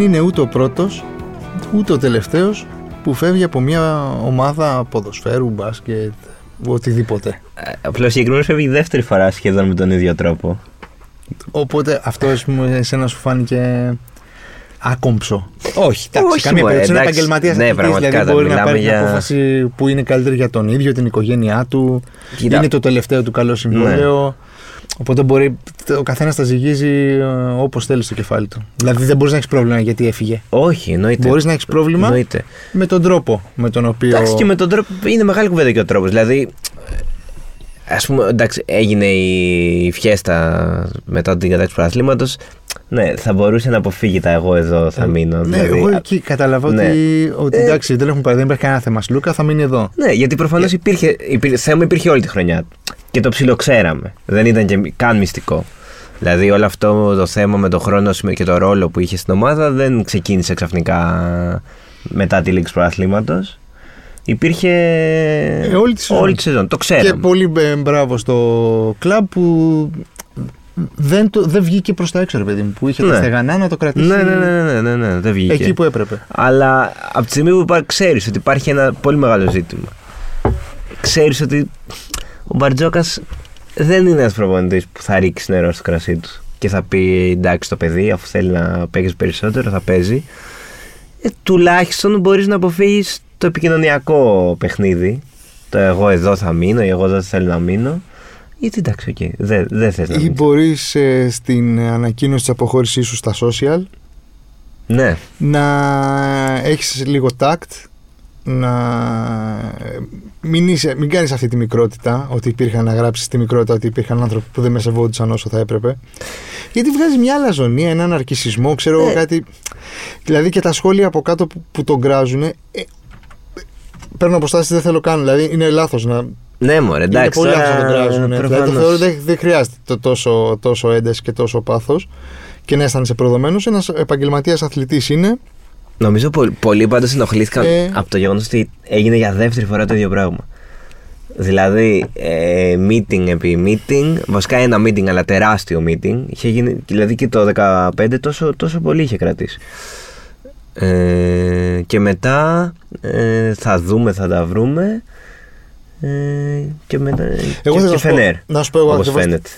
δεν είναι ούτε ο πρώτος ούτε ο τελευταίος που φεύγει από μια ομάδα ποδοσφαίρου, μπάσκετ, οτιδήποτε. Ε, Απλώ συγκεκριμένος φεύγει δεύτερη φορά σχεδόν με τον ίδιο τρόπο. Οπότε αυτό ας πούμε, εσένα σου φάνηκε άκομψο. Όχι, εντάξει, Όχι, καμία μωρέ, περίπτωση. Είναι εντάξει. επαγγελματίας Ναι, πραγματικά δηλαδή τα μπορεί να μιλάμε παίρνει μια για. απόφαση που είναι καλύτερη για τον ίδιο, την οικογένειά του. Κοίτα. Είναι το τελευταίο του καλό συμβόλαιο. Οπότε μπορεί ο καθένας τα ζυγίζει όπως θέλει στο κεφάλι του. Δηλαδή δεν μπορείς να έχεις πρόβλημα γιατί έφυγε. Όχι, εννοείται. Μπορείς να έχεις πρόβλημα Εννοείται. με τον τρόπο με τον οποίο. Εντάξει, και με τον τρόπο. Είναι μεγάλη κουβέντα και ο τρόπος. Δηλαδή, ας πούμε, εντάξει, έγινε η φιέστα μετά την κατάξυση του πρωταθλήματος. Ναι, θα μπορούσε να αποφύγει τα εγώ εδώ θα μείνω. Ναι, δηλαδή, εγώ εκεί κατάλαβα ναι. ότι, ότι Ε, εντάξει, δεν, έχουμε, πάρει- δεν υπάρχει κανένα θέμα. Λούκα θα μείνει εδώ. Ναι, γιατί προφανώς υπήρχε, υπήρχε, θέμα υπήρχε όλη τη χρονιά. Και το ψιλοξέραμε. Δεν ήταν και καν μυστικό. Δηλαδή όλο αυτό το θέμα με τον χρόνο και το ρόλο που είχες στην ομάδα δεν ξεκίνησε ξαφνικά μετά τη λήξη προαθλήματος. Υπήρχε Ε, όλη τη σεζόν. όλη τη σεζόν. Το Και ξέραμε. πολύ ε, μπράβο στο κλαμπ που δεν, το, δεν βγήκε προς τα έξω, ρε παιδί μου. Που είχε τα Ναι. στεγανά να το κρατήσει Ναι, ναι, ναι, ναι, ναι, ναι, δεν βγήκε. εκεί που έπρεπε. Αλλά από τη στιγμή που ξέρεις ότι υπάρχει ένα πολύ μεγάλο ζήτημα, ξέρεις ότι ο Μπαρτζόκας δεν είναι ένας προπονητής που θα ρίξει νερό στο κρασί του και θα πει εντάξει το παιδί, αφού θέλει να παίξει περισσότερο, θα παίζει. Ε, τουλάχιστον μπορείς να αποφύγεις το επικοινωνιακό παιχνίδι. Το εγώ εδώ θα μείνω ή εγώ εδώ θέλω να μείνω. Γιατί εντάξει, οκ, δεν δεν θες να Ή μείνεις. μπορείς στην ανακοίνωση της αποχώρησής σου στα social Ναι, να έχεις λίγο τάκτ να μην, είσαι, μην κάνεις αυτή τη μικρότητα ότι υπήρχαν να γράψεις τη μικρότητα ότι υπήρχαν άνθρωποι που δεν με σεβόντουσαν όσο θα έπρεπε γιατί βγάζει μια αλαζονία, έναν αρκισισμό ξέρω εγώ Ε. κάτι δηλαδή και τα σχόλια από κάτω που, που τον κράζουν ε, παίρνω αποστάσεις δεν θέλω καν δηλαδή είναι λάθος να ναι, μωρέ, είναι εντάξει. πολύ τώρα, λάθος να τον κράζουν δηλαδή, το προφανώς. θεωρώ δεν, δεν χρειάζεται το τόσο, τόσο ένταση και τόσο πάθος και να αισθάνεσαι προδομένος ένας επαγγελματίας αθλητής είναι Νομίζω πο- πολλοί πάντως ενοχλήθηκαν Ε. από το γεγονός ότι έγινε για δεύτερη φορά το ίδιο πράγμα. Δηλαδή, ε, meeting επί meeting, βασικά ένα meeting αλλά τεράστιο meeting. Είχε γίνει, δηλαδή και το 2015 τόσο, τόσο πολύ είχε κρατήσει. Ε, και μετά ε, θα δούμε, θα τα βρούμε. Ε, και μετά. Εγώ και, θα και σου πω- φενέρ. να σου πω εγώ όπως ακριβώς φαίνεται.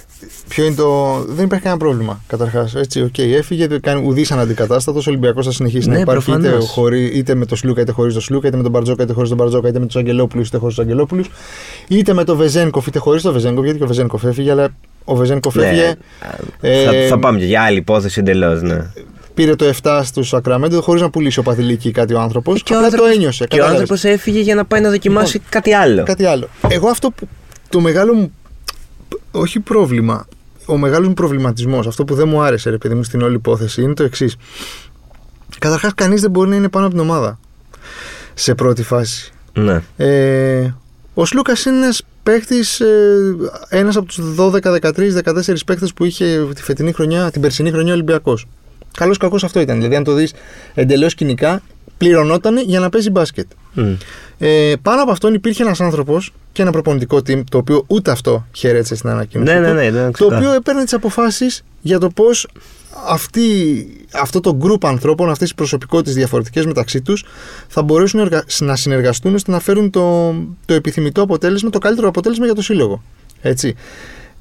Ποιο είναι το. Δεν υπάρχει κανένα πρόβλημα. Καταρχάς, έτσι, οκ, έφυγε, δεν κάνει ουδής αναντικατάστατος. Ο Ολυμπιακός θα συνεχίσει να Ναι, υπάρχει είτε, προφανώς. χωρί, είτε με το Σλούκα είτε χωρίς το Σλούκα, είτε με τον Μπαρτζόκα είτε χωρίς τον Μπαρτζόκα, είτε με τους Αγγελόπουλους είτε χωρίς τους Αγγελόπουλους, είτε με τον Βεζένκοφ είτε χωρίς τον Βεζένκοφ, γιατί και ο Βεζένκοφ έφυγε, αλλά ο Βεζένκοφ Ναι, έφυγε. ε, θα, θα πάμε και για άλλη υπόθεση εντελώς. Ναι. Πήρε το 7 στο Σακραμέντο χωρίς να πουλήσει ο Παθηλίκη κάτι ο άνθρωπος. Και ο Απλά το άνθρωπος- ένιωσε. Και ο κατάλαβες. άνθρωπος έφυγε για να πάει να δοκιμάσει Λοιπόν, κάτι άλλο. Κάτι άλλο. Εγώ αυτό που. Το μεγάλο μου. Όχι πρόβλημα. Ο μεγάλος μου προβληματισμός, αυτό που δεν μου άρεσε, ρε παιδί μου, στην όλη υπόθεση, είναι το εξής. Καταρχάς, κανείς δεν μπορεί να είναι πάνω από την ομάδα. Σε πρώτη φάση. Ναι. Ε, ο Σλούκας είναι ένας παίχτης, ε, ένας από τους 12, 13, 14 παίχτες που είχε τη φετινή χρονιά, την περσινή χρονιά Ολυμπιακός. Καλός κακός αυτό ήταν. Δηλαδή, αν το δεις εντελώς κοινικά, πληρωνόταν για να παίζει μπάσκετ. Μμ. Ε, πάνω από αυτόν υπήρχε ένας άνθρωπος και ένα προπονητικό team, το οποίο ούτε αυτό χαιρέτησε στην ανακοίνωση. Ναι, ναι, του, ναι, ναι, το ξεκάθαρα. οποίο έπαιρνε τις αποφάσεις για το πώς αυτό το group ανθρώπων, αυτές οι προσωπικότητες διαφορετικές μεταξύ τους, θα μπορέσουν να εργα- να συνεργαστούν ώστε να φέρουν το, το επιθυμητό αποτέλεσμα, το καλύτερο αποτέλεσμα για το σύλλογο. Έτσι.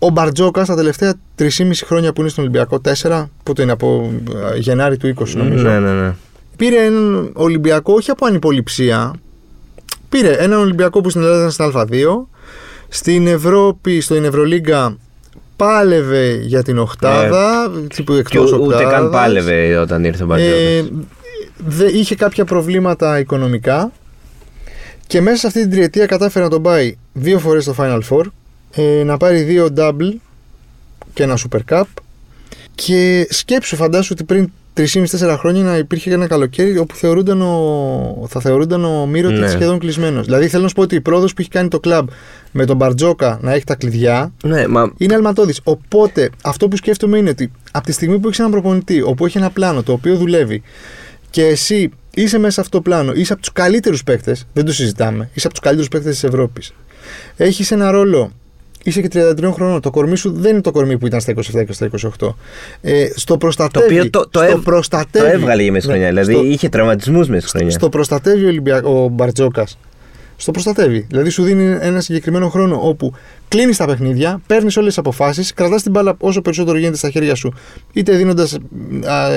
Ο Μπαρτζόκα τα τελευταία 3,5 χρόνια που είναι στον Ολυμπιακό, 4, που το είναι από ε, Γενάρη του 20 νομίζω. Ναι, ναι, ναι. Πήρε έναν Ολυμπιακό όχι από ανυποληψία. Πήρε έναν Ολυμπιακό που στην Ελλάδα ήταν στην Α2. Στην Ευρώπη, στην Ευρωλίγκα πάλευε για την Οχτάδα. τύπου Και εκτός ου- ούτε οκτάδας. καν πάλευε όταν ήρθε ο Ε, Μπαρτζόκας. δε, είχε κάποια προβλήματα οικονομικά και μέσα σε αυτή την τριετία κατάφερε να τον πάει δύο φορές στο Final Four ε, να πάρει δύο double και ένα Super Cup και σκέψου φαντάσου ότι πριν 3,5-4 χρόνια να υπήρχε ένα καλοκαίρι όπου θεωρούνταν ο, θα θεωρούνταν ο Μύρο Ναι. σχεδόν κλεισμένος. Δηλαδή θέλω να σου πω ότι η πρόοδος που έχει κάνει το κλαμπ με τον Μπαρτζόκα να έχει τα κλειδιά Ναι, μα είναι αλματώδης. Οπότε αυτό που σκέφτομαι είναι ότι από τη στιγμή που έχεις έναν προπονητή, όπου έχει ένα πλάνο το οποίο δουλεύει και εσύ είσαι μέσα σε αυτό το πλάνο, είσαι από τους καλύτερους παίκτες, δεν το συζητάμε, είσαι από τους καλύτερους παίκτες της Ευρώπης. Έχεις ένα ρόλο είσαι και 33 χρονών. Το κορμί σου δεν είναι το κορμί που ήταν στα 27 και στα 28. Ε, στο Το προστατεύει. οποίο το, το, στο έβ- προστατεύει. το έβγαλε για μέσα Ναι, χρονιά. Δηλαδή στο- είχε τραυματισμούς μέσα στη χρονιά. στο προστατεύει ο, Ολυμπια... ο Μπαρτζόκας. Στο προστατεύει. Δηλαδή σου δίνει ένα συγκεκριμένο χρόνο όπου κλείνεις τα παιχνίδια, παίρνεις όλες τις αποφάσεις, κρατάς την μπάλα όσο περισσότερο γίνεται στα χέρια σου, είτε δίνοντας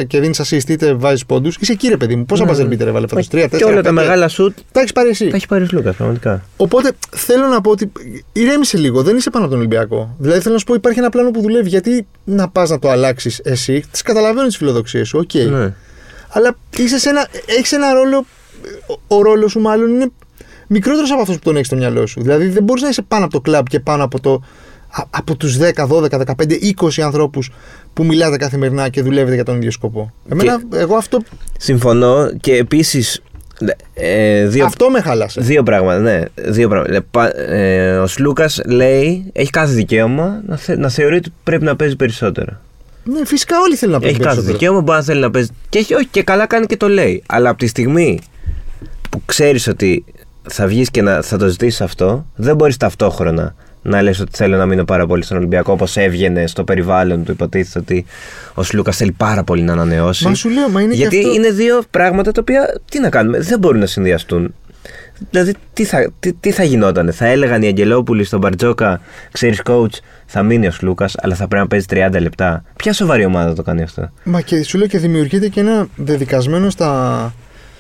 και δίνεις assist, είτε βάζεις πόντους. Είσαι εκεί, ρε παιδί μου. Πόσα Ναι. μπαζερ μπίτερ έβαλε φέτο, τρία, και τέσσερα. όλα τα πέντε. μεγάλα σουτ Τα έχεις πάρει εσύ. τα έχει πάρει ο Λούκα, πραγματικά. Οπότε θέλω να πω ότι ηρέμησε λίγο, δεν είσαι πάνω από τον Ολυμπιακό. Δηλαδή θέλω να σου πω υπάρχει ένα πλάνο που δουλεύει. Γιατί να πας να το αλλάξεις εσύ, τις καταλαβαίνω τις φιλοδοξίες σου, οκ. Ναι. Αλλά είσαι σε ένα, έχεις ένα ρόλο. Ο, ο ρόλος σου μάλλον είναι μικρότερος από αυτό που τον έχεις στο μυαλό σου. Δηλαδή δεν μπορείς να είσαι πάνω από το κλαμπ και πάνω από, το, α- από τους 10, 12, 15, 20 ανθρώπους που μιλάτε καθημερινά και δουλεύετε για τον ίδιο σκοπό. Εμένα, εγώ αυτό, Συμφωνώ και επίσης. Ε, δύο, αυτό με χάλασε. δύο πράγματα, ναι. Δύο πράγματα. Ε, πα- ε, ο Σλούκας λέει έχει κάθε δικαίωμα να, θε, να θεωρεί ότι πρέπει να παίζει περισσότερο. Ναι, φυσικά όλοι θέλουν να Έχει παίζουν κάθε περισσότερο. δικαίωμα, μπορεί να θέλει να παίζει. Και έχει, όχι, και καλά κάνει και το λέει. Αλλά από τη στιγμή που ξέρεις ότι θα βγεις και να, θα το ζητήσεις αυτό, δεν μπορείς ταυτόχρονα να λες ότι θέλω να μείνω πάρα πολύ στον Ολυμπιακό, όπως έβγαινε στο περιβάλλον του. Υποτίθεται ότι ο Σλούκας θέλει πάρα πολύ να ανανεώσει. Μα σου λέω, μα είναι Γιατί και αυτό. είναι δύο πράγματα τα οποία τι να κάνουμε, δεν μπορούν να συνδυαστούν. Δηλαδή, τι θα, τι, τι θα γινότανε, θα έλεγαν οι Αγγελόπουλοι στον Μπαρτζόκα, ξέρεις, coach, θα μείνει ο Σλούκας, αλλά θα πρέπει να παίζει 30 λεπτά. Ποια σοβαρή ομάδα το κάνει αυτό; Μα και σου λέω και δημιουργείται και ένα δεδικασμένο στα.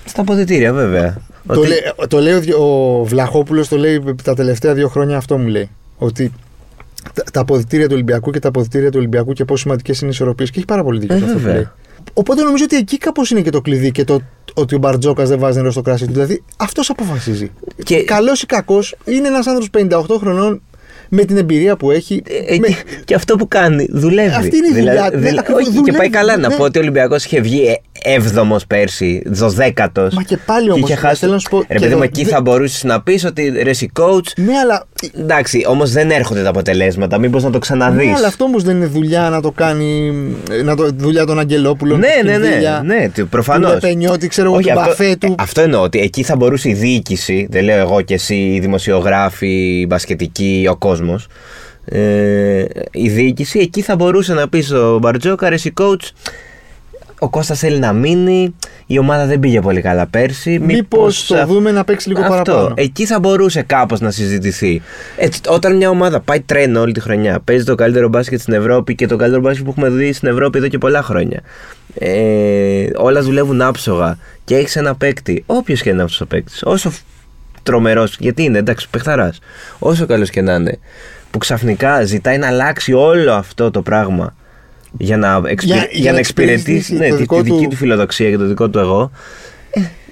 Στα αποδητήρια, βέβαια. Το, λέει, το λέει ο, Δη- ο Βλαχόπουλος, το λέει τα τελευταία δύο χρόνια αυτό μου λέει. Ότι τα, τα αποδητήρια του Ολυμπιακού και τα αποδητήρια του Ολυμπιακού και πόσο σημαντικές είναι οι ισορροπίες. Και έχει πάρα πολύ δίκιο Ε, σε αυτό που βέβαια. λέει. Οπότε νομίζω ότι εκεί κάπως είναι και το κλειδί και το ότι ο Μπαρτζόκας δεν βάζει νερό στο κράσι του. Δηλαδή αυτός αποφασίζει. Και- Καλός ή κακός είναι ένας άνθρωπος 58 χρονών με την εμπειρία που έχει. Ε, με- και, και αυτό που κάνει, δουλεύει. Αυτή είναι η δουλειά του. Ναι, ακριβώς, όχι, και δουλεύει, πάει καλά να ναι. πω ότι ο Ολυμπιακός είχε βγει 7ο πέρσι, 12ο. Μα και πάλι όμως, Είχε χάσει. θέλω να σου πω, Ρε και παιδί μου, εδώ εκεί δεν- θα μπορούσες να πεις ότι ρε, εσύ coach. Ναι, αλλά Εντάξει, όμως δεν έρχονται τα αποτελέσματα. Μήπως να το ξαναδείς. Ναι, αλλά αυτό όμως δεν είναι δουλειά να το κάνει. Να το, δουλειά των Αγγελόπουλων. Ναι, του ναι, ναι, Κινδύλια, ναι, προφανώς. Του Λεπενιώτη, ξέρω εγώ, του Μπαφέ του. ε, αυτό εννοώ ότι εκεί θα μπορούσε η διοίκηση, δεν λέω εγώ και εσύ, οι δημοσιογράφοι, οι μπασκετικοί, ο κόσμος. Ε, η διοίκηση εκεί θα μπορούσε να πεις στο Μπαρτζόκα, ρε εσύ coach, ο Κώστας θέλει να μείνει, η ομάδα δεν πήγε πολύ καλά πέρσι. Μήπως το α- δούμε να παίξει λίγο αυτό, παραπάνω. εκεί θα μπορούσε κάπως να συζητηθεί. Έτσι, όταν μια ομάδα πάει τρένο όλη τη χρονιά, παίζει το καλύτερο μπάσκετ στην Ευρώπη και το καλύτερο μπάσκετ που έχουμε δει στην Ευρώπη εδώ και πολλά χρόνια. Ε, όλα δουλεύουν άψογα και έχεις ένα παίκτη, όποιος και είναι αυτό ο παίκτης, όσο τρομερός, γιατί είναι εντάξει, παιχταράς, όσο καλός και να είναι, που ξαφνικά ζητάει να αλλάξει όλο αυτό το πράγμα για να, εξυπη- Για- για για να να εξυπηρετήσει εξυπηρετήσει ναι, το τη, δικό τη δική του- του φιλοδοξία και το δικό του εγώ.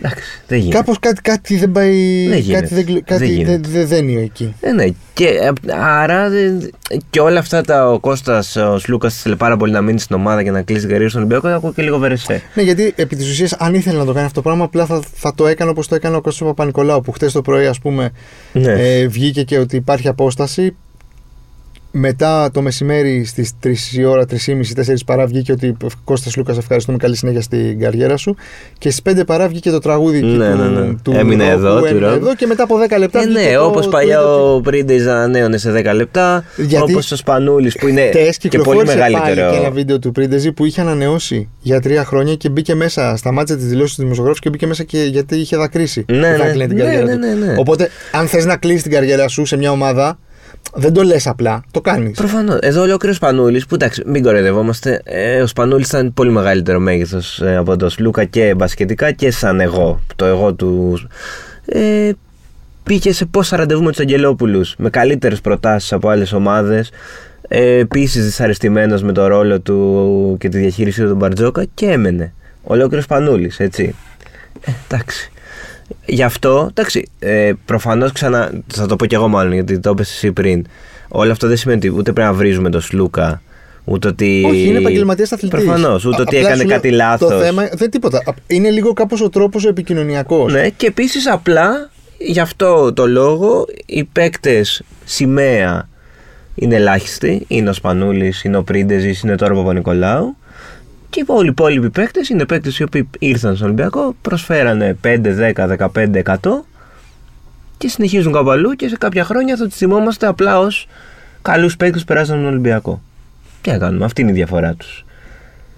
Ε, εντάξει, δεν γίνεται. Κάπως κάτι, κάτι δεν πάει. Δεν γίνεται. κάτι δεν, κλ- κάτι Δεν δεν, γίνεται. δεν δένει εκεί. Ε, ναι, και ε, άρα ε, και όλα αυτά τα ο Κώστας, ο Σλούκας θέλει πάρα πολύ να μείνει στην ομάδα και να κλείσει την καριέρα στον Ολυμπιακό, ακούω και λίγο βερεσέ. Ναι, γιατί επί της ουσίας, αν ήθελε να το κάνει αυτό το πράγμα, απλά θα, θα το έκανε όπως το έκανε ο Κώστας Παπα-Νικολάου, που χτε το πρωί, ας πούμε, Ναι. ε, βγήκε και ότι υπάρχει απόσταση. Μετά το μεσημέρι στις 3 η ώρα, 3.30-4 παρά βγήκε ότι Κώστας Λούκας, ευχαριστούμε καλή συνέχεια στην καριέρα σου. Και στις 5 παρά βγήκε το τραγούδι εκεί Ναι, του, ναι, ναι. του Έμεινε Ρόκου, εδώ, του έμεινε Ρόκου. εδώ και μετά από 10 λεπτά. Ε, βγήκε ναι, το- όπως το παλιά είδα ότι- ο Πρίντεζ ανανέωνε σε 10 λεπτά. Γιατί Όπως ο Σπανούλης που είναι Χτες και πολύ κυκλοφόρησε πάλι μεγαλύτερο. και ένα βίντεο του Πρίντεζη που είχε ανανεώσει για τρία χρόνια και μπήκε μέσα. Σταμάτησε τι δηλώσει του δημοσιογράφου και μπήκε μέσα και γιατί είχε δακρύσει. Ναι, Δεν θα ναι. έκλεινε την Ναι, καριέρα ναι, του. ναι, ναι. Οπότε, αν θες να κλείσεις την καριέρα σου σε μια ομάδα, δεν το λες απλά. Το κάνεις. Προφανώς. Εδώ ολόκληρος Σπανούλη, που εντάξει, μην κοροϊδευόμαστε. Ε, ο Σπανούλης ήταν πολύ μεγαλύτερο μέγεθος από τον Σλούκα και μπασκετικά και σαν εγώ. Το εγώ του. Ε, πήγε σε πόσα ραντεβού με τους Αγγελόπουλους με καλύτερες προτάσεις από άλλες ομάδες. Ε, Επίσης δυσαρεστημένος με το ρόλο του και τη διαχείρισή του τον Μπαρτζόκα και έμενε. Ολόκληρος Σπανούλη, έτσι. Ε, εντάξει. Γι' αυτό, εντάξει, ε, προφανώς ξανά. Θα το πω κι εγώ μάλλον γιατί το είπες εσύ πριν. Όλο αυτό δεν σημαίνει ότι ούτε πρέπει να βρίζουμε τον Σλούκα, ούτε ότι. Όχι, είναι επαγγελματίας αθλητής. Προφανώς, ούτε ότι έκανε κάτι λάθος. Το θέμα δεν τίποτα. Α, Είναι λίγο κάπως ο τρόπος επικοινωνιακός. Ναι, και επίσης απλά γι' αυτό το λόγο οι παίκτες σημαία είναι ελάχιστοι. Είναι ο Σπανούλης, είναι ο Πρίντεζης, είναι τώρα ο Παπα-Νικολάου. Και όλοι οι υπόλοιποι παίκτες είναι παίκτες οι οποίοι ήρθαν στον Ολυμπιακό, προσφέρανε 5, 10, 15, 100 και συνεχίζουν κάπου αλλού και σε κάποια χρόνια θα τους θυμόμαστε απλά ως καλούς παίκτες περάσαν τον Ολυμπιακό. Τι να κάνουμε, αυτή είναι η διαφορά τους.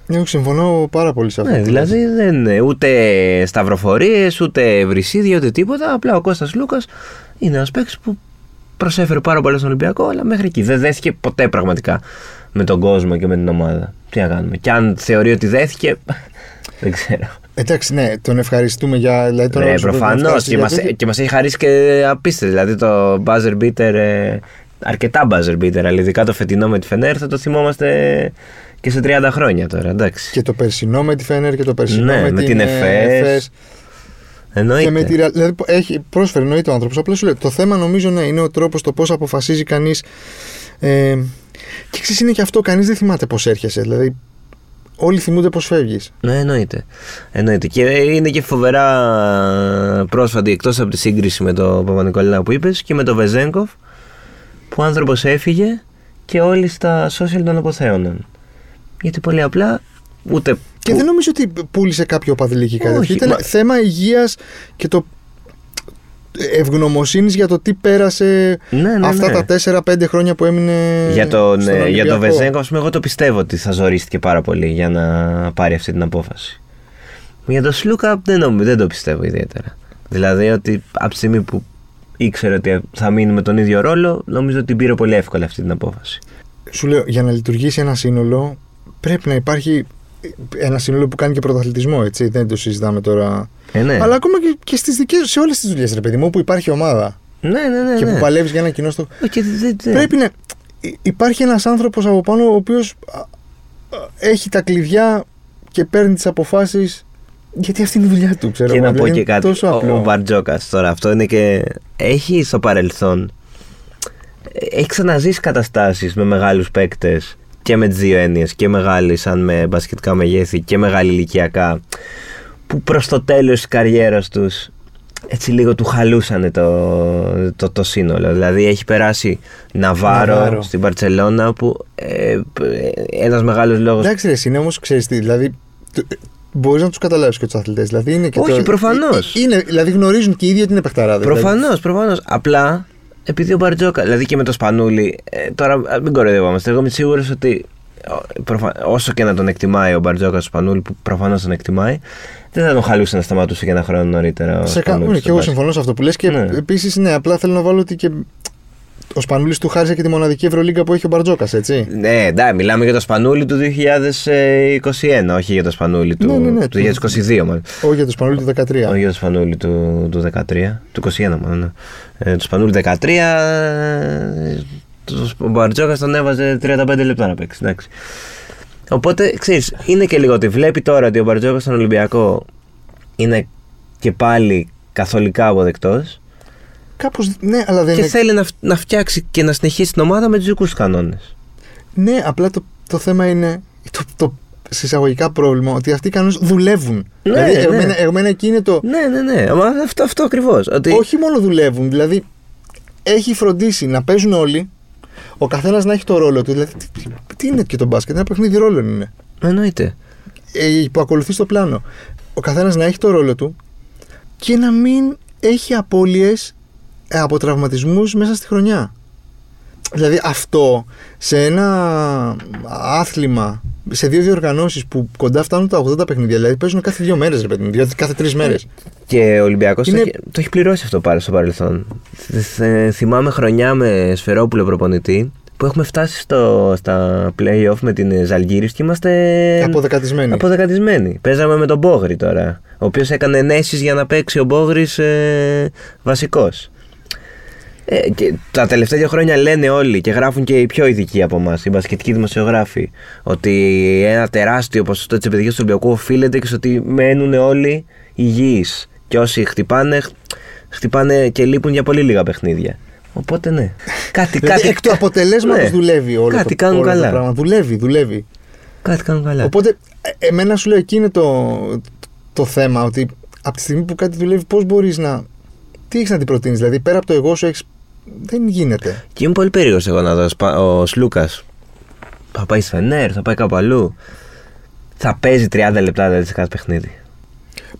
Εγώ συμφωνώ πάρα πολύ σε αυτό. Ναι, που δηλαδή λες. δεν είναι ούτε σταυροφορίες, ούτε βρυσίδια, ούτε τίποτα. Απλά ο Κώστας Λούκας είναι ένας παίκτης που προσέφερε πάρα πολύ στον Ολυμπιακό, αλλά μέχρι εκεί. Δεν δέθηκε ποτέ πραγματικά με τον κόσμο και με την ομάδα. Τι να κάνουμε. Και αν θεωρεί ότι δέθηκε. δεν ξέρω. Εντάξει, ναι, τον ευχαριστούμε για. Δηλαδή, τον Ναι, ρόλο που πρέπει να προφανώς. φτάσει Και, για μας, το- και μας έχει χαρίσει και απίστευτο. Δηλαδή το buzzer beater. ε, αρκετά buzzer beater, αλλά ειδικά το φετινό με τη Φενέρ θα το θυμόμαστε και σε 30 χρόνια τώρα. Εντάξει. Και το περσινό με τη Φένερ και το περσινό Ναι, με, με την, την ες, Εφές. Εφές. Εννοείται. Και με τη, Real- δηλαδή έχει, πρόσφερε εννοείται ο άνθρωπος. Απλά σου λέω, το θέμα νομίζω ναι, είναι ο τρόπος το πώς αποφασίζει κανείς. Ε, και ξέρεις, είναι και αυτό, κανείς δεν θυμάται πώς έρχεσαι. Δηλαδή, όλοι θυμούνται πώς φεύγεις. Ναι, εννοείται. εννοείται. Και είναι και φοβερά πρόσφατη εκτός από τη σύγκριση με τον Παπα-Νικολάου που είπες και με τον Βεζέγκοφ που ο άνθρωπος έφυγε και όλοι στα social τον αποθέωναν. Γιατί πολύ απλά ούτε. Και που- δεν νομίζω ότι πούλησε κάποιο παδιλίκι κάτι Όχι, τέτοιο. Ήταν μα- θέμα υγείας και το ευγνωμοσύνης για το τι πέρασε Ναι, ναι, αυτά ναι. τα 4-5 χρόνια που έμεινε. Για τον, στον ε, για τον Ολυμπιακό. Βεζέγκοφ, ας πούμε, εγώ το πιστεύω ότι θα ζορίστηκε πάρα πολύ για να πάρει αυτή την απόφαση. Για τον Σλούκα δεν, νομίζω, δεν το πιστεύω ιδιαίτερα. Δηλαδή ότι από τη στιγμή που ήξερε ότι θα μείνει με τον ίδιο ρόλο, νομίζω ότι την πήρε πολύ εύκολα αυτή την απόφαση. Σου λέω, για να λειτουργήσει ένα σύνολο, πρέπει να υπάρχει ένα σύνολο που κάνει και πρωταθλητισμό, έτσι. Δεν το συζητάμε τώρα. Ε, ναι. Αλλά ακόμα και, και στις δικές, σε όλες τις δουλειές, ρε παιδί μου, όπου υπάρχει ομάδα ναι, ναι, ναι. και ναι. που παλεύεις για ένα κοινό στόχο. Ε, και δεν- δεν- Πρέπει να. Υπάρχει ένας άνθρωπος από πάνω ο οποίος έχει τα κλειδιά και παίρνει τις αποφάσεις. Γιατί αυτή είναι η δουλειά του, ξέρω Και εγώ. να πω Δηλαδή, και είναι κάτι. Τόσο Ο, απλό. ο Μπαρτζόκα τώρα, αυτό είναι και. Έχει στο παρελθόν. Έχει ξαναζήσει καταστάσεις με μεγάλους παίκτες και με τις δύο έννοιες. Και μεγάλοι, σαν με μπασκετικά μεγέθη και μεγάλη ηλικιακά. Που προς το τέλος της καριέρας τους έτσι λίγο του χαλούσανε το, το, το σύνολο. Δηλαδή έχει περάσει Ναβάρο, Ναβάρο. στην Παρσελώνα που ε, ένας μεγάλος λόγο. Εντάξει, ρε, εσύ, είναι όμως, ξέρεις τι, δηλαδή. Μπορείς να τους καταλάβεις και τους αθλητές. Δηλαδή είναι και Όχι, το- προφανώς. ε, Είναι, δηλαδή γνωρίζουν και οι ίδιοι ότι είναι παιχταράδες. Προφανώς, προφανώς. Απλά επειδή ο Μπαρτζόκα, δηλαδή και με το Σπανούλι, ε, τώρα α, μην κοροϊδευόμαστε. Εγώ είμαι σίγουρος ότι ο, προφα- όσο και να τον εκτιμάει ο Μπαρτζόκα στο Σπανούλι, που προφανώς τον εκτιμάει, δεν θα τον χαλούσε να σταματούσε και ένα χρόνο νωρίτερα. ο Σε κα... Σπανούλης ναι, στο και εγώ μπάσκετ. συμφωνώ σε αυτό που λες και Ναι. επίσης ναι, απλά θέλω να βάλω ότι και ο Σπανούλης του χάρισε και τη μοναδική Ευρωλίγκα που έχει ο Μπαρτζόκας, έτσι; Ναι, εντάξει, μιλάμε για το Σπανούλι του 2021, όχι για το Σπανούλι του, Ναι, ναι, ναι, του 2022, μάλλον. Όχι για το Σπανούλη του 13. Όχι για το Σπανούλι του, του 13, του 21 μάλλον. ναι. Ε, το Σπανούλι 13, ε, το- ο Μπαρτζόκας τον έβαζε 35 λεπτά να παίξει. Εντάξει. Οπότε, ξέρεις, είναι και λίγο ότι βλέπει τώρα ότι ο Μπαρτζόκας στον Ολυμπιακό είναι και πάλι καθολικά αποδεκτός Κάπως, ναι, αλλά δεν και είναι... θέλει να, φ- να φτιάξει και να συνεχίσει την ομάδα με τους δικούς του κανόνες. Ναι, απλά το, το θέμα είναι το, το συσσαγωγικά πρόβλημα ότι αυτοί οι κανόνες δουλεύουν. Ναι, δηλαδή, ναι. εμένα, εμένα εκεί είναι το... Ναι, ναι, ναι. Μα αυτό, αυτό ακριβώς. Ότι... Όχι μόνο δουλεύουν, δηλαδή έχει φροντίσει να παίζουν όλοι, ο καθένας να έχει το ρόλο του. Δηλαδή, τι, τι- τι είναι και το μπάσκετ, ένα παιχνίδι ρόλων είναι. Εννοείται. ε, που ακολουθεί στο πλάνο. Ο καθένας να έχει το ρόλο του και να μην έχει απώλειες ε, από τραυματισμούς μέσα στη χρονιά. Δηλαδή αυτό σε ένα άθλημα, σε δύο διοργανώσεις που κοντά φτάνουν τα 80 παιχνίδια, δηλαδή παίζουν κάθε δύο μέρες, ρε παιδί μου, δηλαδή κάθε τρεις μέρες. Και ο Ολυμπιακός Είναι- το, έχει- το έχει πληρώσει αυτό πάλι στο παρελθόν. Θ- θ- θυμάμαι χρονιά με Σφερόπουλο προπονητή που έχουμε φτάσει στο, στα play-off με την Ζαλγίρις και είμαστε Αποδεκατισμένοι. αποδεκατισμένοι. Παίζαμε με τον Μπόγρη τώρα, ο οποίος έκανε ενέσεις για να παίξει ο Μπόγρης ε, βασικός. Ε, και τα τελευταία δύο χρόνια λένε όλοι και γράφουν και οι πιο ειδικοί από εμάς, οι μπασκετικοί δημοσιογράφοι, ότι ένα τεράστιο ποσοστό της επιτυχία του Ολυμπιακού οφείλεται και στο ότι μένουν όλοι υγιείς. Και όσοι χτυπάνε, χ- χτυπάνε και λείπουν για πολύ λίγα παιχνίδια. Οπότε ναι. Κάτι, Δηλαδή, κάτι, εκ του αποτελέσματος ναι. δουλεύει όλο Κάτι το, κάνουν όλο το καλά. πράγμα. Δουλεύει, δουλεύει. κάτι κάνουν καλά. Οπότε, ε, εμένα σου λέω εκεί είναι το, το θέμα. Ότι από τη στιγμή που κάτι δουλεύει, πώς μπορείς να. Τι έχεις να την προτείνεις, Δηλαδή, πέρα από το εγώ σου έχεις. Δεν γίνεται. Και είμαι πολύ περίεργος εγώ να δω σπα- ο Σλούκας. Θα πάει στη Φενέρ, θα πάει κάπου αλλού. Θα παίζει 30 λεπτά δηλαδή σε κάθε παιχνίδι.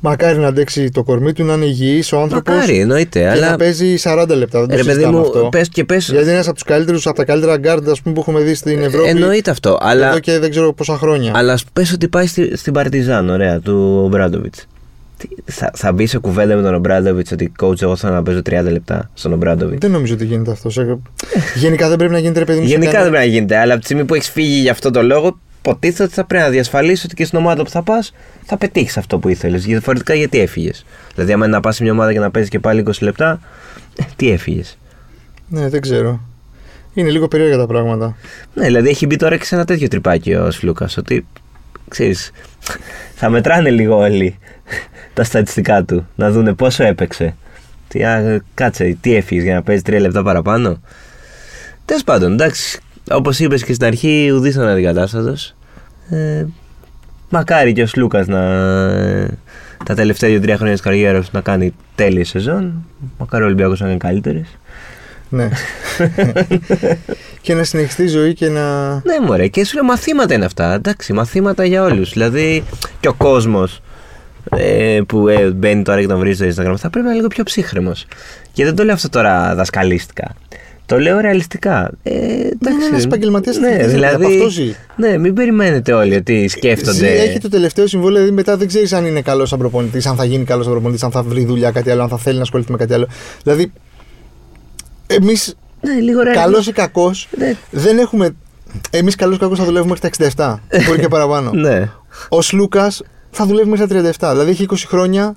Μακάρι να αντέξει το κορμί του, να είναι υγιής ο άνθρωπος. Μακάρι, εννοείται. Και αλλά να παίζει 40 λεπτά. Δεν το ρε παιδί συζητάμε μου, αυτό. πες και πες. Γιατί είναι ένας από τους καλύτερους, από τα καλύτερα γκάρντ ας πούμε, που έχουμε δει στην Ευρώπη. Εννοείται αυτό. Αλλά, Εδώ και δεν ξέρω πόσα χρόνια. αλλά πες ότι πάει στη, στην Παρτιζάν, ωραία, του Ομπράντοβιτ. Θα, θα μπει σε κουβέντα με τον Ομπράντοβιτς ότι coach, εγώ θέλω να παίζω 30 λεπτά στον Ομπράντοβιτς. Δεν νομίζω ότι γίνεται αυτός. Σε- Γενικά δεν πρέπει να γίνεται ρε παιδί μου. σε Γενικά δεν κανένα- πρέπει να γίνεται, αλλά από τη στιγμή που έχεις φύγει για αυτό το λόγο, υποτίθεται ότι θα πρέπει να διασφαλίσεις ότι και στην ομάδα που θα πας θα πετύχεις αυτό που ήθελες. Διαφορετικά, γιατί έφυγες; Δηλαδή, άμα είναι να πας σε μια ομάδα και να παίζεις και πάλι 20 λεπτά, ε, τι έφυγες; Ναι, δεν ξέρω. Είναι λίγο περίεργα τα πράγματα. Ναι, δηλαδή έχει μπει τώρα και σε ένα τέτοιο τρυπάκι ο Σλούκας. Ότι ξέρεις, θα μετράνε λίγο όλοι τα στατιστικά του. Να δούνε πόσο έπαιξε. Τι, α, κάτσε, τι έφυγες για να παίζεις τρία λεπτά παραπάνω. Τέλος πάντων, εντάξει. Όπως είπες και στην αρχή, ουδής ήταν αντικατάστατος. Ε, μακάρι και ο Σλούκας να. τα τελευταία δύο-τρία χρόνια της καριέρας του να κάνει τέλειε σεζόν. Μακάρι ο Ολυμπιακός να κάνει καλύτερε. Ναι. και να συνεχιστεί η ζωή και να. Ναι, μωρέ, και σου λέω μαθήματα είναι αυτά. Εντάξει, μαθήματα για όλους. Δηλαδή, και ο κόσμος ε, που ε, μπαίνει τώρα και τον βρίζει στο Instagram θα πρέπει να είναι λίγο πιο ψύχρεμος. Και δεν το λέω αυτό τώρα δασκαλίστικα. Το λέω ρεαλιστικά. Ε, εντάξει, είναι ένας επαγγελματίας Ναι, αθλητής, δηλαδή. από αυτός ζει. Ναι, μην περιμένετε όλοι ότι σκέφτονται. Ζει- Έχει το τελευταίο συμβόλαιο, δηλαδή μετά δεν ξέρεις αν είναι καλός σαν προπονητή, αν θα γίνει καλός σαν προπονητή, αν θα βρει δουλειά κάτι άλλο, αν θα θέλει να ασχοληθεί με κάτι άλλο. Δηλαδή, εμείς, Ναι, λίγο ρε. καλός ή κακός, Ναι. δεν έχουμε. Εμείς καλό ή κακό θα δουλεύουμε μέχρι τα 67. Μπορεί και παραπάνω. Ναι. Ο Λούκα θα δουλεύει μέχρι τα 37. Δηλαδή έχει 20 χρόνια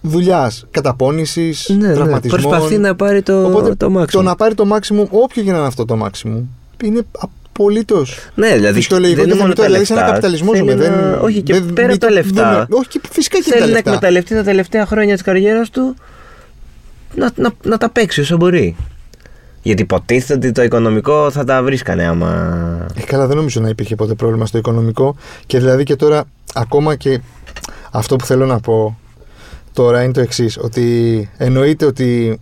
δουλειάς, καταπώνησης, Ναι, ναι. τραυματισμών. Προσπαθεί να πάρει το, Οπότε το maximum. το να πάρει το maximum, όποιο και να είναι αυτό το maximum, είναι απολύτως Ναι, δηλαδή. φυσιολογικό δεν και είναι μόνο θεμητό. τα Δηλαδή σε ένα λεφτά. καπιταλισμός Θέλει ζούμε. να- Δεν, Όχι, και δεν- πέρα μην από τα το λεφτά. δούμε. Όχι, και φυσικά και τα Θέλει να λεφτά. εκμεταλλευτεί τα τελευταία χρόνια της καριέρας του να, να, να τα παίξει όσο μπορεί. Γιατί υποτίθεται ότι το οικονομικό θα τα βρίσκανε άμα. Ε, καλά, δεν νομίζω να υπήρχε ποτέ πρόβλημα στο οικονομικό. Και δηλαδή και τώρα, ακόμα και αυτό που θέλω να πω τώρα είναι το εξής. Ότι εννοείται ότι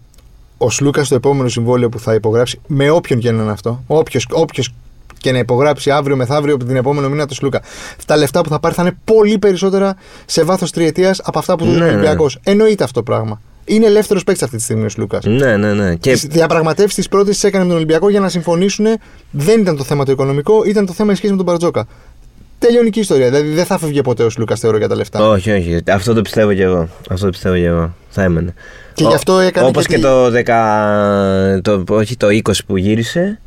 ο Σλούκας στο επόμενο συμβόλαιο που θα υπογράψει, με όποιον και να είναι αυτό, όποιος, όποιος και να υπογράψει αύριο μεθαύριο από την επόμενο μήνα το Σλούκα, τα λεφτά που θα πάρει θα είναι πολύ περισσότερα σε βάθος τριετίας από αυτά που του Ναι, δίνει ο ναι. Ολυμπιακός. Εννοείται αυτό το πράγμα. Είναι ελεύθερος παίκτης αυτή τη στιγμή ο Σλούκα. Ναι, ναι, ναι. Και Τι διαπραγματεύσεις της πρώτης τις έκανε με τον Ολυμπιακό για να συμφωνήσουν. Δεν ήταν το θέμα το οικονομικό, ήταν το θέμα η σχέση με τον Μπαρτζόκα. Τελειώνει και η ιστορία. Δηλαδή δεν θα φεύγει ποτέ ο Λούκας θεωρώ για τα λεφτά. όχι, όχι. Αυτό το πιστεύω κι εγώ. Αυτό το πιστεύω κι εγώ. Θα έμενε. Και γι' αυτό έκανε Όπως και και, τη- το 10. Το, όχι, το 20 που γύρισε.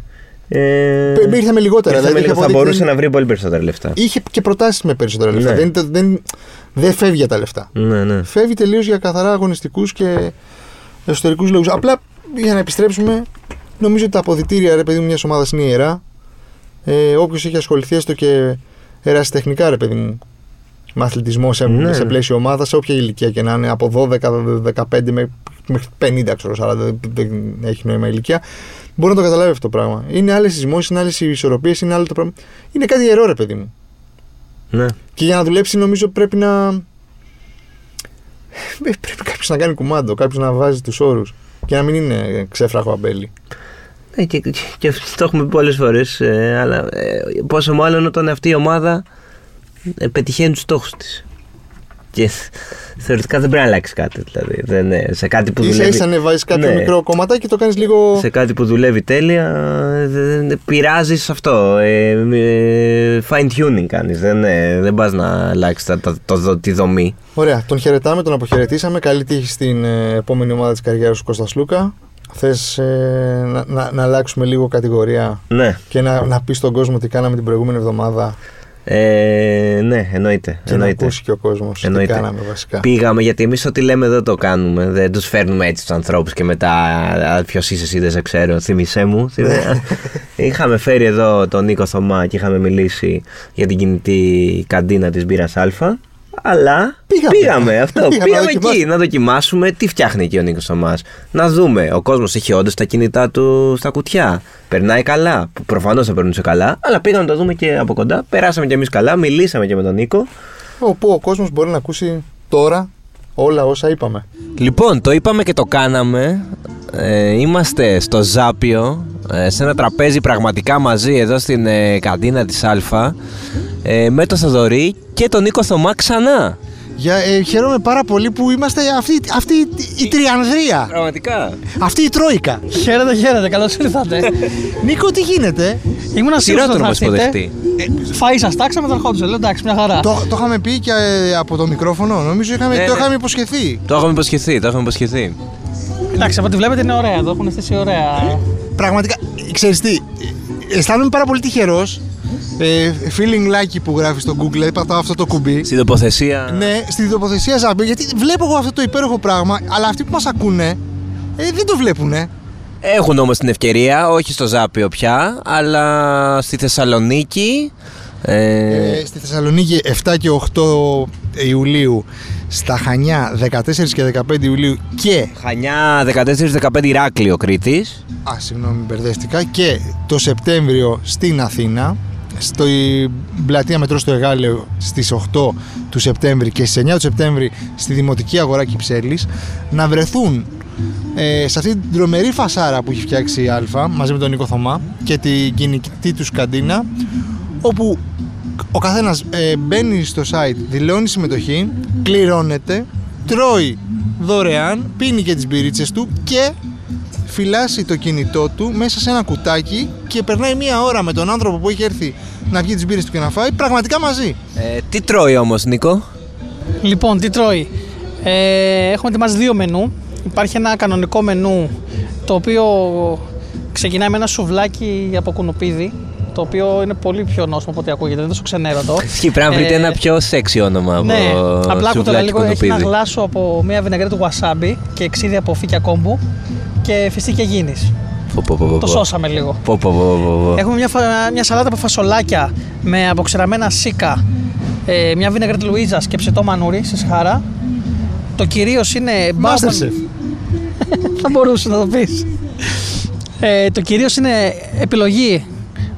Ε, Πε- ήρθε με λιγότερα, ήρθε δηλαδή με είχε λίγο- θα αποδείξει- μπορούσε να βρει πολύ περισσότερα λεφτά. Είχε και προτάσεις με περισσότερα λεφτά. Ναι. Δεν, ήταν- δεν, δεν φεύγει για τα λεφτά. Ναι, ναι. Φεύγει τελείως για καθαρά αγωνιστικούς και εσωτερικούς λόγους. Απλά για να επιστρέψουμε, νομίζω ότι τα αποδητήρια ρε παιδί μου μιας ομάδας είναι ιερά. Ε, Όποιος έχει ασχοληθεί έστω και ερασιτεχνικά ρε παιδί μου με αθλητισμό σε, Ναι. σε πλαίσιο ομάδας, σε όποια ηλικία και να είναι, από 12-15 με- μέχρι 50, ξέρω, 40, δεν, δεν έχει νόημα ηλικία, μπορεί να το καταλάβει αυτό το πράγμα. Είναι άλλες σεισμώσεις, είναι άλλες ισορροπίες, είναι άλλο το πράγμα. Είναι κάτι ιερό, ρε παιδί μου. ναι. Και για να δουλέψει, νομίζω πρέπει να. Ε, Πρέπει κάποιος να κάνει κουμάντο, κάποιος να βάζει τους όρους. Και να μην είναι ξέφραχο αμπέλι. Ναι, και, και, και το έχουμε πει πολλές φορές. αλλά ε, πόσο μάλλον όταν αυτή η ομάδα ε, πετυχαίνει τους στόχους της. Και θεωρητικά δεν πρέπει να αλλάξει κάτι. Δηλαδή, δεν, ε, σε κάτι που σα δουλεύει. ίσα ναι, βάζει κάποιο Ναι. μικρό κομματάκι και το κάνεις λίγο. σε κάτι που δουλεύει τέλεια, δεν πειράζεις αυτό. Ε, ε, fine tuning κάνεις. Δεν, ε, δεν πας να αλλάξεις τα, τα- το, τη δομή. Ωραία, τον χαιρετάμε, τον αποχαιρετήσαμε. Καλή τύχη στην ε, επόμενη ομάδα της καριέρας του Κώστας Λούκα. Θες να, να, να αλλάξουμε λίγο κατηγορία Ναι, και να, να πεις στον κόσμο τι κάναμε την προηγούμενη εβδομάδα; Ε, ναι, εννοείται. και εννοείται. να ακούσει και ο κόσμος τι Εννοείται. κάναμε βασικά. Πήγαμε γιατί εμείς ό,τι λέμε δεν το κάνουμε. Δεν τους φέρνουμε έτσι τους ανθρώπους και μετά ποιος είσαι εσύ, δεν σε ξέρω. Θύμησέ μου. Θυμέ- είχαμε φέρει εδώ τον Νίκο Θωμά και είχαμε μιλήσει για την κινητή καντίνα της μπύρας Α. Αλλά Πήγαμε. αυτό. Πήγαμε να Πήγαμε εκεί δοκιμάσουμε. να δοκιμάσουμε τι φτιάχνει εκεί ο Νίκος Θωμάς. Να δούμε. Ο κόσμος έχει όντως τα κινητά του στα κουτιά. Περνάει καλά. Προφανώς θα περνούσε καλά. Αλλά πήγαμε να το δούμε και από κοντά. Περάσαμε κι εμείς καλά. Μιλήσαμε και με τον Νίκο. Όπου ο κόσμος μπορεί να ακούσει τώρα όλα όσα είπαμε. Λοιπόν, το είπαμε και το κάναμε. Ε, είμαστε στο Ζάπιο, ε, σε ένα τραπέζι πραγματικά μαζί εδώ στην ε, καντίνα της Αλφα, ε, με τον Θοδωρή και τον Νίκο Θωμά ξανά. Για, ε, χαίρομαι πάρα πολύ που είμαστε αυτή, αυτή η τριανδρία. Πραγματικά. Αυτή η τρόικα. Χαίρετε, χαίρετε, καλώς ήρθατε. Νίκο, τι γίνεται; Ήμουν σίγουρος Σειρά ότι τον θα όμω έρθετε. υποδεχτεί. Φαΐ σας τάξαμε, τον ερχόντουσε. Λέω εντάξει, μια χαρά. το, το είχαμε πει και ε, από το μικρόφωνο. Νομίζω είχαμε, Ναι, το ναι. είχαμε υποσχεθεί. Το έχουμε υποσχεθεί, το έχουμε υποσχεθεί. Εντάξει, από ό,τι βλέπετε είναι ωραία. Το έχουν στήσει ωραία. Πραγματικά, ξέρεις τι, ε, αισθάνομαι πάρα πολύ τυχερός. Ε, feeling lucky που γράφεις στο Google, πατάω αυτό το κουμπί. Στην τοποθεσία. Ναι, στη τοποθεσία Ζάμπη, γιατί βλέπω εγώ αυτό το υπέροχο πράγμα, αλλά αυτοί που μας ακούνε ε, δεν το βλέπουνε. Έχουν όμως την ευκαιρία, όχι στο Ζάπιο πια, αλλά στη Θεσσαλονίκη. Ε, Ε, στη Θεσσαλονίκη 7 και 8 Ιουλίου, στα Χανιά 14 και 15 Ιουλίου και. Χανιά 14-15 Ηράκλειο Κρήτης. Α, συγγνώμη, μπερδεύτηκα. Και το Σεπτέμβριο στην Αθήνα, στο πλατεία Μετρό στο Εγάλεο στις 8 του Σεπτέμβρη και στις 9 του Σεπτέμβρη στη Δημοτική Αγορά Κυψέλης να βρεθούν ε, σε αυτή την τρομερή φασάρα που έχει φτιάξει η Αλφα μαζί με τον Νίκο Θωμά και την κινητή τους καντίνα όπου ο καθένας ε, μπαίνει στο site, δηλώνει συμμετοχή, κληρώνεται, τρώει δωρεάν, πίνει και τις μπυρίτσες του και φυλάσει το κινητό του μέσα σε ένα κουτάκι και περνάει μία ώρα με τον άνθρωπο που έχει έρθει να βγει τις μπύρες του και να φάει πραγματικά μαζί. Ε, τι τρώει όμως Νίκο; Λοιπόν, τι τρώει; Ε, έχουμε ετοιμάσει δύο μενού. Υπάρχει ένα κανονικό μενού το οποίο ξεκινάει με ένα σουβλάκι από κουνουπίδι το οποίο είναι πολύ πιο νόσιμο από ό,τι ακούγεται, δεν είναι τόσο ξενέρωτο. Ισχύει, πρέπει να βρείτε Ε, ένα πιο σεξι όνομα από Ναι, απλά ακούτε σουβλάκι λίγο. Έχει ένα κουνουπίδι. γλάσο από μια βιναγκρέ του wasabi και ξύδι από φύκια κόμπου και φιστίκια γίνης. Πω, πω, πω, πω, Το πω. σώσαμε λίγο. Πω, πω, πω, πω, πω. Έχουμε μια, φα- μια σαλάτα από φασολάκια με αποξηραμένα σίκα, ε, μια βιναγκρέτ Λουίζας και ψητό μανούρι σε σχάρα. Το κυρίως είναι. Masterchef. Θα μπορούσες να το πεις. Ε, το κυρίως είναι επιλογή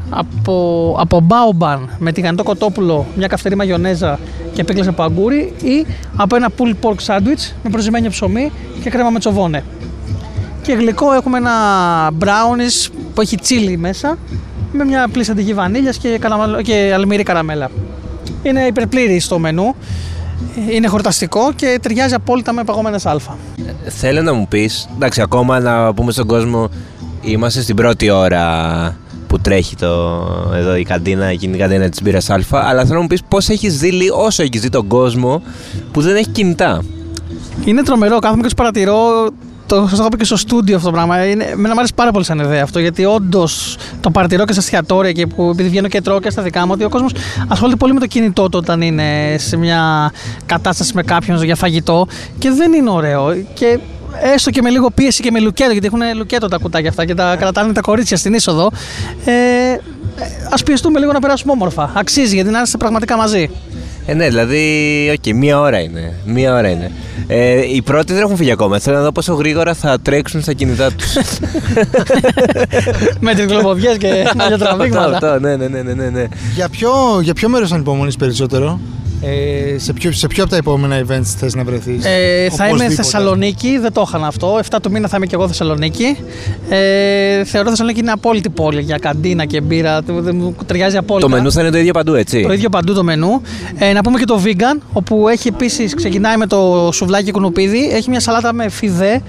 από, από μπάουμπαν με τηγανιτό κοτόπουλο, μια καυτερή μαγιονέζα και επίκλεσε από αγκούρι ή από ένα pulled pork sandwich με προσημένιο ψωμί και κρέμα με τσοβόνε. Και γλυκό έχουμε ένα brownies που έχει τσίλι μέσα με μια πλήση αντιγή βανίλιας και, καλαμαλ- και αλμυρή καραμέλα. Είναι υπερπλήρη στο μενού, είναι χορταστικό και ταιριάζει απόλυτα με παγωμένες αλφα. Θέλω να μου πεις, εντάξει, ακόμα να πούμε στον κόσμο, είμαστε στην πρώτη ώρα που τρέχει το, εδώ η καντίνα, εκείνη η καντίνα της μπύρας Α, αλλά θέλω να μου πεις πώς έχεις δει, λι- όσο έχεις δει τον κόσμο που δεν έχει κινητά. Είναι τρομερό, κάθομαι και τους παρατηρώ. Το σας έχω πει και στο στούντιο αυτό το πράγμα. Είναι, εμένα μου αρέσει πάρα πολύ σαν ιδέα αυτό γιατί όντως το παρατηρώ και στα εστιατόρια και που επειδή βγαίνω και τρώω και στα δικά μου ότι ο κόσμος ασχολείται πολύ με το κινητό του όταν είναι σε μια κατάσταση με κάποιον για φαγητό και δεν είναι ωραίο. Και έστω και με λίγο πίεση και με λουκέτο, γιατί έχουν λουκέτο τα κουτάκια αυτά και τα κρατάνε τα κορίτσια στην είσοδο. Ε, Α πιεστούμε λίγο να περάσουμε όμορφα. Αξίζει γιατί να είστε πραγματικά μαζί. Ε, ναι, δηλαδή, οκ, μία ώρα είναι. Μία ώρα είναι. Ε, οι πρώτοι δεν έχουν φύγει ακόμα. Θέλω να δω πόσο γρήγορα θα τρέξουν στα κινητά τους. με τρικλοποδιές και μαλλιά αυτό, τραβήγματα. αυτό, ναι, ναι, ναι, ναι, ναι, ναι. Για ποιο, για ποιο μέρος ανυπομονείς περισσότερο, ε, σε, ποιο, σε ποιο από τα επόμενα events θες να βρεθείς; Ε, θα είμαι Οπωσδήποτε. Θεσσαλονίκη, δεν το είχα αυτό. 7 του μήνα θα είμαι και εγώ Θεσσαλονίκη. Ε, θεωρώ Θεσσαλονίκη είναι απόλυτη πόλη για καντίνα και μπύρα. του- δεν μου ταιριάζει απόλυτα. Το μενού θα είναι το ίδιο παντού, έτσι. Το ίδιο παντού το μενού. Ε, να πούμε και το vegan, όπου έχει επίσης ξεκινάει με το σουβλάκι κουνουπίδι. Έχει μια σαλάτα με φιδέ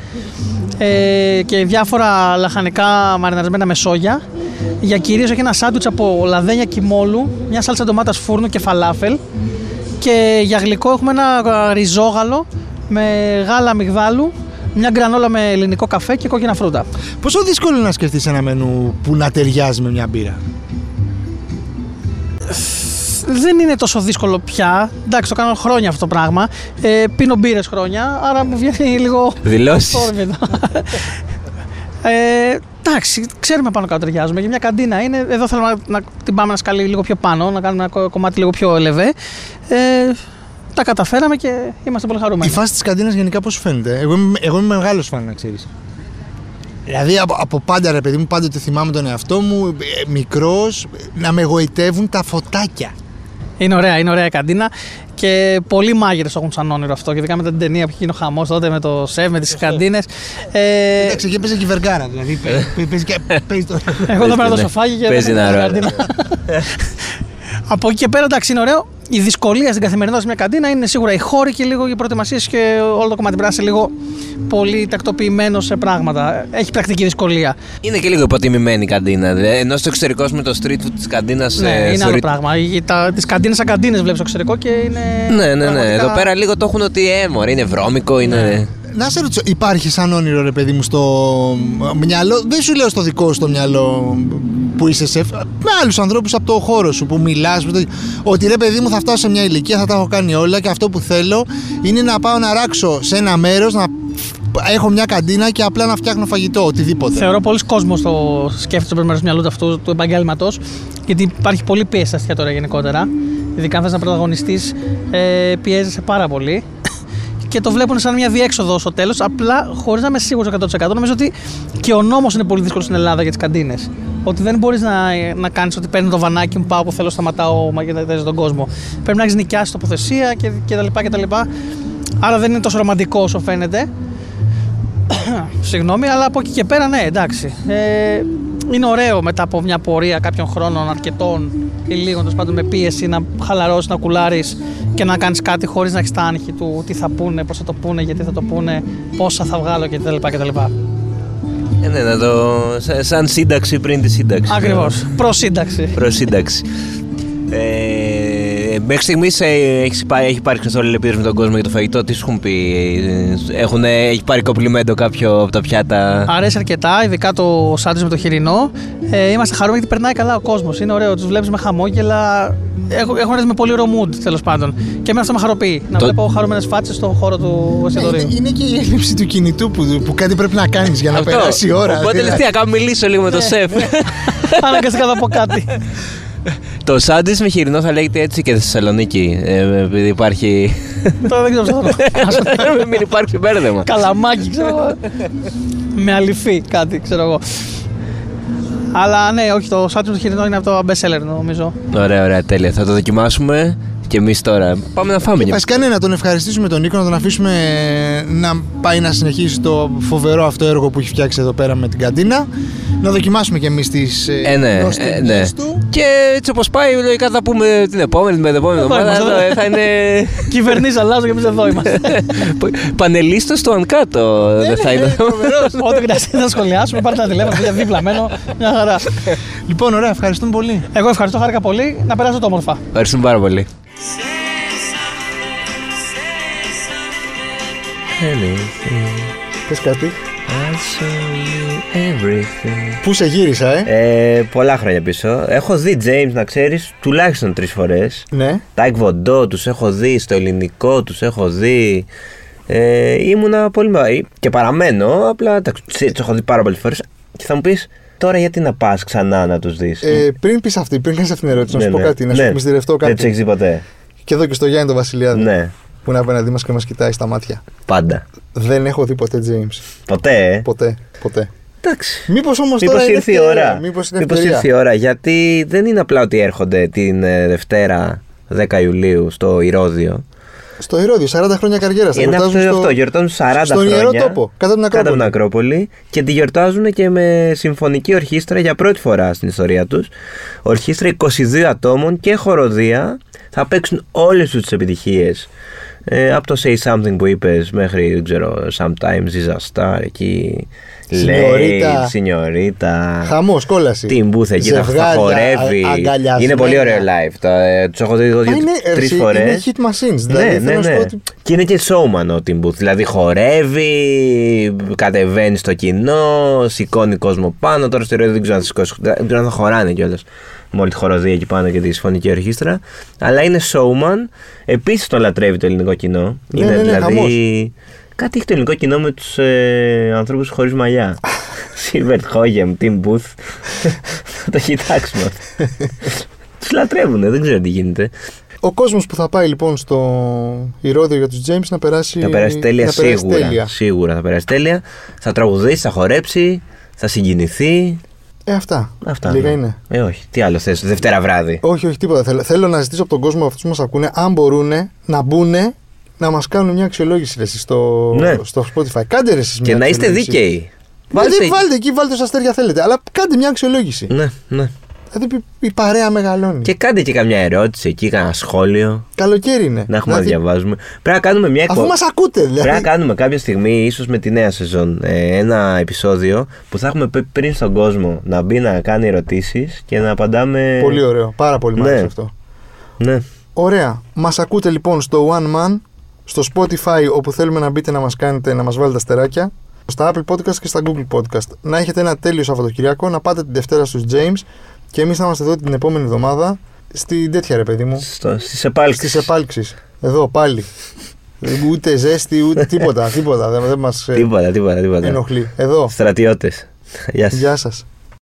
ε, και διάφορα λαχανικά μαριναρισμένα με σόγια. Για κυρίως έχει ένα σάντουιτς από λαδένια κιμόλου, μια σάλτσα ντομάτας φούρνου και φαλάφελ. Και για γλυκό έχουμε ένα ριζόγαλο με γάλα αμυγδάλου, μια γκρανόλα με ελληνικό καφέ και κόκκινα φρούτα. Πόσο δύσκολο είναι να σκεφτείς ένα μενού που να ταιριάζει με μια μπύρα; δεν είναι τόσο δύσκολο πια. Εντάξει, το κάνω χρόνια αυτό το πράγμα. Ε, πίνω μπύρες χρόνια, άρα μου βγαίνει λίγο. Δηλώσεις. όρμητο. ε, εντάξει, ξέρουμε πάνω κάτω ταιριάζουμε. Για μια καντίνα είναι. Εδώ θέλουμε να, να την πάμε να σκαλεί λίγο πιο πάνω, να κάνουμε ένα κο- κομμάτι λίγο πιο ελεβέ. Ε, τα καταφέραμε και είμαστε πολύ Η χαρούμενοι. φάση της καντίνας γενικά πώς σου φαίνεται; Εγώ είμαι, εγώ είμαι μεγάλος φαν να ξέρεις. Δηλαδή από, από πάντα ρε παιδί μου, πάντοτε θυμάμαι τον εαυτό μου, ε, μικρός, να με εγωιτεύουν τα φωτάκια. Είναι ωραία, είναι ωραία η καντίνα και πολλοί μάγειρες το έχουν σαν όνειρο αυτό. Γιατί κάναμε την ταινία που είχε γίνει ο χαμός τότε με το σεφ, με τις καντίνες. Ε, Εντάξει, εκεί παίζει και η Βεργάρα, δηλαδή παι- παι- παίζει και παίζει το... Εγώ θα Παίζει πάρω το ναι. σοφάκι και Παίζει δεν ένα θα ρόλο. καντίνα. Από εκεί και πέρα εντάξει είναι ωραίο. Η δυσκολία στην καθημερινότητα σε μια καντίνα είναι σίγουρα οι χώροι και λίγο οι προετοιμασίες και όλο το κομμάτι. Πρέπει να είσαι λίγο πολύ τακτοποιημένος σε πράγματα. Έχει πρακτική δυσκολία. Είναι και λίγο υποτιμημένη η καντίνα. δε. Ενώ στο εξωτερικό με το street food της καντίνας. ναι, είναι άλλο πράγμα. Τις καντίνες σαν καντίνες βλέπεις στο εξωτερικό και είναι. Ναι, ναι, ναι. πραγματικά- Εδώ πέρα λίγο το έχουν ότι έμορ, είναι βρώμικο, είναι. Να σε ρωτήσω, υπάρχει σαν όνειρο ρε παιδί μου στο μυαλό, δεν σου λέω στο δικό σου το μυαλό που είσαι σεφ, με άλλους ανθρώπους από το χώρο σου που μιλάς, ότι ρε παιδί μου θα φτάσω σε μια ηλικία, θα τα έχω κάνει όλα και αυτό που θέλω είναι να πάω να ράξω σε ένα μέρος, να έχω μια καντίνα και απλά να φτιάχνω φαγητό, οτιδήποτε. Θεωρώ πολλοί κόσμος το σκέφτεται στο μέρο του μυαλού του αυτού του επαγγέλματος, γιατί υπάρχει πολύ πίεση στα εστιατόρια γενικότερα. Ειδικά αν θες να πρωταγωνιστείς, ε, πιέζεσαι πάρα πολύ. Και το βλέπουν σαν μια διέξοδο στο τέλος, απλά χωρίς να είμαι σίγουρος 100%. Νομίζω ότι και ο νόμος είναι πολύ δύσκολος στην Ελλάδα για τις καντίνες. Ότι δεν μπορείς να, να κάνεις ότι παίρνω το βανάκι μου, πάω που θέλω, σταματάω μα και να τον κόσμο. Πρέπει να έχεις νοικιάσει τοποθεσία και, και τα λοιπά και τα λοιπά. Άρα δεν είναι τόσο ρομαντικό όσο φαίνεται. Συγγνώμη, αλλά από εκεί και πέρα ναι, εντάξει. Ε, είναι ωραίο μετά από μια πορεία κάποιων χρόνων αρκετών ή λίγων τέλος πάντων με πίεση να χαλαρώσεις, να κουλάρεις και να κάνεις κάτι χωρίς να έχεις τα άγχη του τι θα πούνε, πώς θα το πούνε, γιατί θα το πούνε, πόσα θα βγάλω κτλ. κτλ. Ε, ναι, να το. σα- σαν σύνταξη πριν τη σύνταξη. Ακριβώς. Προσύνταξη. Προσύνταξη. Ε, μέχρι στιγμής έχεις, έχει υπάρξει στο αλληλεπίδραση με τον κόσμο για το φαγητό. Τι σου έχουν πει, ε, έχουν, έχει πάρει κομπλιμέντο κάποιο από τα πιάτα; Αρέσει αρκετά, ειδικά το σάντουιτς με το χοιρινό. Ε, είμαστε χαρούμενοι γιατί περνάει καλά ο κόσμος. Είναι ωραίο, τους βλέπεις με χαμόγελα. Έχουν, έχουν έρθει με πολύ ωραίο mood τέλος πάντων. Και εμένα αυτό με χαροποιεί. Να Το- βλέπω χαρούμενες φάτσες στον χώρο του Ναι, εστιατορίου. είναι, είναι και η έλλειψη του κινητού που, που κάτι πρέπει να κάνεις για να Αυτό. περάσει η ώρα. Οπότε λες δηλαδή. τι, να κάνω μιλήσω λίγο με τον σεφ. Αναγκαστικά θα πω κάτι. Το σάντουιτ με χοιρινό θα λέγεται έτσι και στη Θεσσαλονίκη. Ε, επειδή υπάρχει. Τώρα δεν ξέρω πώ θα το πω. Μην υπάρξει μπέρδεμα. Καλαμάκι, ξέρω εγώ. με αληφή κάτι, ξέρω εγώ. Αλλά ναι, όχι, το σάντουιτ του χοιρινό είναι από το best seller νομίζω. Ωραία, ωραία, τέλεια. Θα το δοκιμάσουμε και εμείς τώρα. Πάμε να φάμε. Βασικά ναι, να τον ευχαριστήσουμε τον Νίκο, να τον αφήσουμε να πάει να συνεχίσει το φοβερό αυτό έργο που έχει φτιάξει εδώ πέρα με την καντίνα. Να δοκιμάσουμε κι εμείς τις Ε, ναι, ε, ναι. του. Και έτσι όπως πάει, λογικά θα τα πούμε την επόμενη, με την επόμενη Εδώ εβδομάδα. είμαστε, εδώ, ε, Θα είναι. Κυβερνήσει αλλάζουν και εμείς εδώ είμαστε. Πανελίστο του Ανκάτο. Δεν θα είναι. Ό,τι χρειαστεί να σχολιάσουμε, πάρτε ένα τηλέφωνο, παιδιά δίπλα μένω. Μια χαρά. Λοιπόν, ωραία, ευχαριστούμε πολύ. Εγώ ευχαριστώ, χάρηκα πολύ. Να περάσω το όμορφα. Ευχαριστούμε πάρα πολύ. Πες κάτι. Everything. Πού σε γύρισα, ε; Ε, πολλά χρόνια πίσω. Έχω δει James να ξέρεις τουλάχιστον τρεις φορές. Ναι. Τα Εκβοντό τους έχω δει, στο ελληνικό τους έχω δει. Ε, ήμουνα πολύ μεγάλη. Και παραμένω, απλά εντάξει, τους έχω δει πάρα πολλές φορές. Και θα μου πεις τώρα γιατί να πας ξανά να τους δεις; Ε, πριν πεις αυτή, πριν κάνεις αυτήν την ερώτηση, να σου πω κάτι, να σου μυστηρευτώ Δεν τους κάτι. έχει δει ποτέ. Και εδώ και στο Γιάννη τον Βασιλιάδη. Ναι, Που είναι απέναντί μας και μας κοιτάει στα μάτια. πάντα. Δεν έχω δει ποτέ James. Ποτέ, ε; Ποτέ. Ποτέ. Εντάξει. Μήπως όμως Μήπως τώρα. είναι ήρθε η ευκαιρία, ώρα. Μήπως είναι Μήπως ευκαιρία. ήρθε η ώρα. Γιατί δεν είναι απλά ότι έρχονται την ε, Δευτέρα 10 Ιουλίου στο Ηρώδιο. Στο Ηρώδιο, 40 χρόνια καριέρας. Είναι αυτό, αυτό. Γιορτάζουν 40 στον χρόνια. Ιερό Τόπο, κάτω από την Κάτω από την Ακρόπολη. Ακρόπολη. Και τη γιορτάζουν και με συμφωνική ορχήστρα για πρώτη φορά στην ιστορία τους. Ορχήστρα 22 ατόμων και χοροδία. Θα παίξουν όλες τους τι επιτυχίες. Ε, από το Say Something που είπες μέχρι, δεν ξέρω, Sometimes is a Star εκεί. Σινιωρίτα. Λέει, Σινιωρίτα. Χαμός, κόλαση. Την Booth εκεί θα, θα Ζευγάρια, χορεύεις. α- αγκαλιασμένα. Είναι πολύ ωραίο live. Τα, ε, τους έχω δει εγώ Α, είναι, τρεις ερση- φορές. είναι hit machines. Δηλαδή, ναι, θέλω ναι, να σου ναι. πω ότι Και είναι και showman ο Tim Booth. Δηλαδή χορεύει, κατεβαίνει στο κοινό, σηκώνει κόσμο πάνω. Τώρα στο ρεύμα δεν ξέρω αν θα σηκώσει. Δεν ξέρω αν θα χωράνε κιόλας. Με όλη τη χοροδία εκεί πάνω και τη συμφωνική ορχήστρα. Αλλά είναι showman. Επίσης τον λατρεύει το ελληνικό κοινό. Ναι, είναι ναι, ναι, δηλαδή. χαμός. Κάτι έχει το ελληνικό κοινό με τους ε, ανθρώπους χωρίς μαλλιά. Σίλβερτ Χόγεμ, Tim Booth. θα το κοιτάξουμε αυτό. τους λατρεύουν, δεν ξέρω τι γίνεται. Ο κόσμος που θα πάει λοιπόν στο Ηρώδιο για τους James να περάσει. Θα περάσει τέλεια να περάσει σίγουρα. τέλεια. Σίγουρα θα περάσει τέλεια. Θα τραγουδήσει, θα χορέψει, θα συγκινηθεί. Ε, αυτά. Αυτά. Λίγα ναι. είναι. Ε, όχι. Τι άλλο θες, Δευτέρα βράδυ. Όχι, όχι, τίποτα. Θέλω, θέλω να ζητήσω από τον κόσμο αυτούς που μας ακούνε, αν μπορούν να μπουν να μας κάνουν μια αξιολόγηση ρε, εσείς, στο, Ναι. στο Spotify. Κάντε ρε, εσείς Και μια να είστε αξιολόγηση. δίκαιοι. Βάλτε, βάλτε εκεί, βάλτε όσα αστέρια θέλετε. Αλλά κάντε μια αξιολόγηση. Ναι, ναι. Δηλαδή η- η παρέα μεγαλώνει. Και κάντε και καμιά ερώτηση εκεί, κανένα σχόλιο. Καλοκαίρι είναι. Να έχουμε να Δηλαδή, διαβάζουμε. Πρέπει να κάνουμε μια Αφού εκπομπή. μας ακούτε, δηλαδή. Πρέπει να κάνουμε κάποια στιγμή, ίσως με τη νέα σεζόν, ε, ένα επεισόδιο που θα έχουμε πει πριν στον κόσμο να μπει να κάνει ερωτήσεις και να απαντάμε. Πολύ ωραίο. Πάρα πολύ μ' Ναι. άρεσε αυτό. Ναι. Ωραία. Μας ακούτε λοιπόν στο One Man, στο Spotify όπου θέλουμε να μπείτε να μας κάνετε, να μας βάλετε αστεράκια, στα Apple Podcast και στα Google Podcast. Να έχετε ένα τέλειο Σαββατοκυριακό, να πάτε την Δευτέρα στους James και εμείς θα είμαστε εδώ την επόμενη εβδομάδα στην τέτοια ρε παιδί μου. Στο, στις επάλξεις. Στις επάλξεις. Εδώ πάλι. ούτε ζέστη, ούτε τίποτα. τίποτα. Δεν, δεν μας Τίποτα, τίποτα, τίποτα. ενοχλεί. Εδώ. Στρατιώτες. Γεια σας. Γεια σας.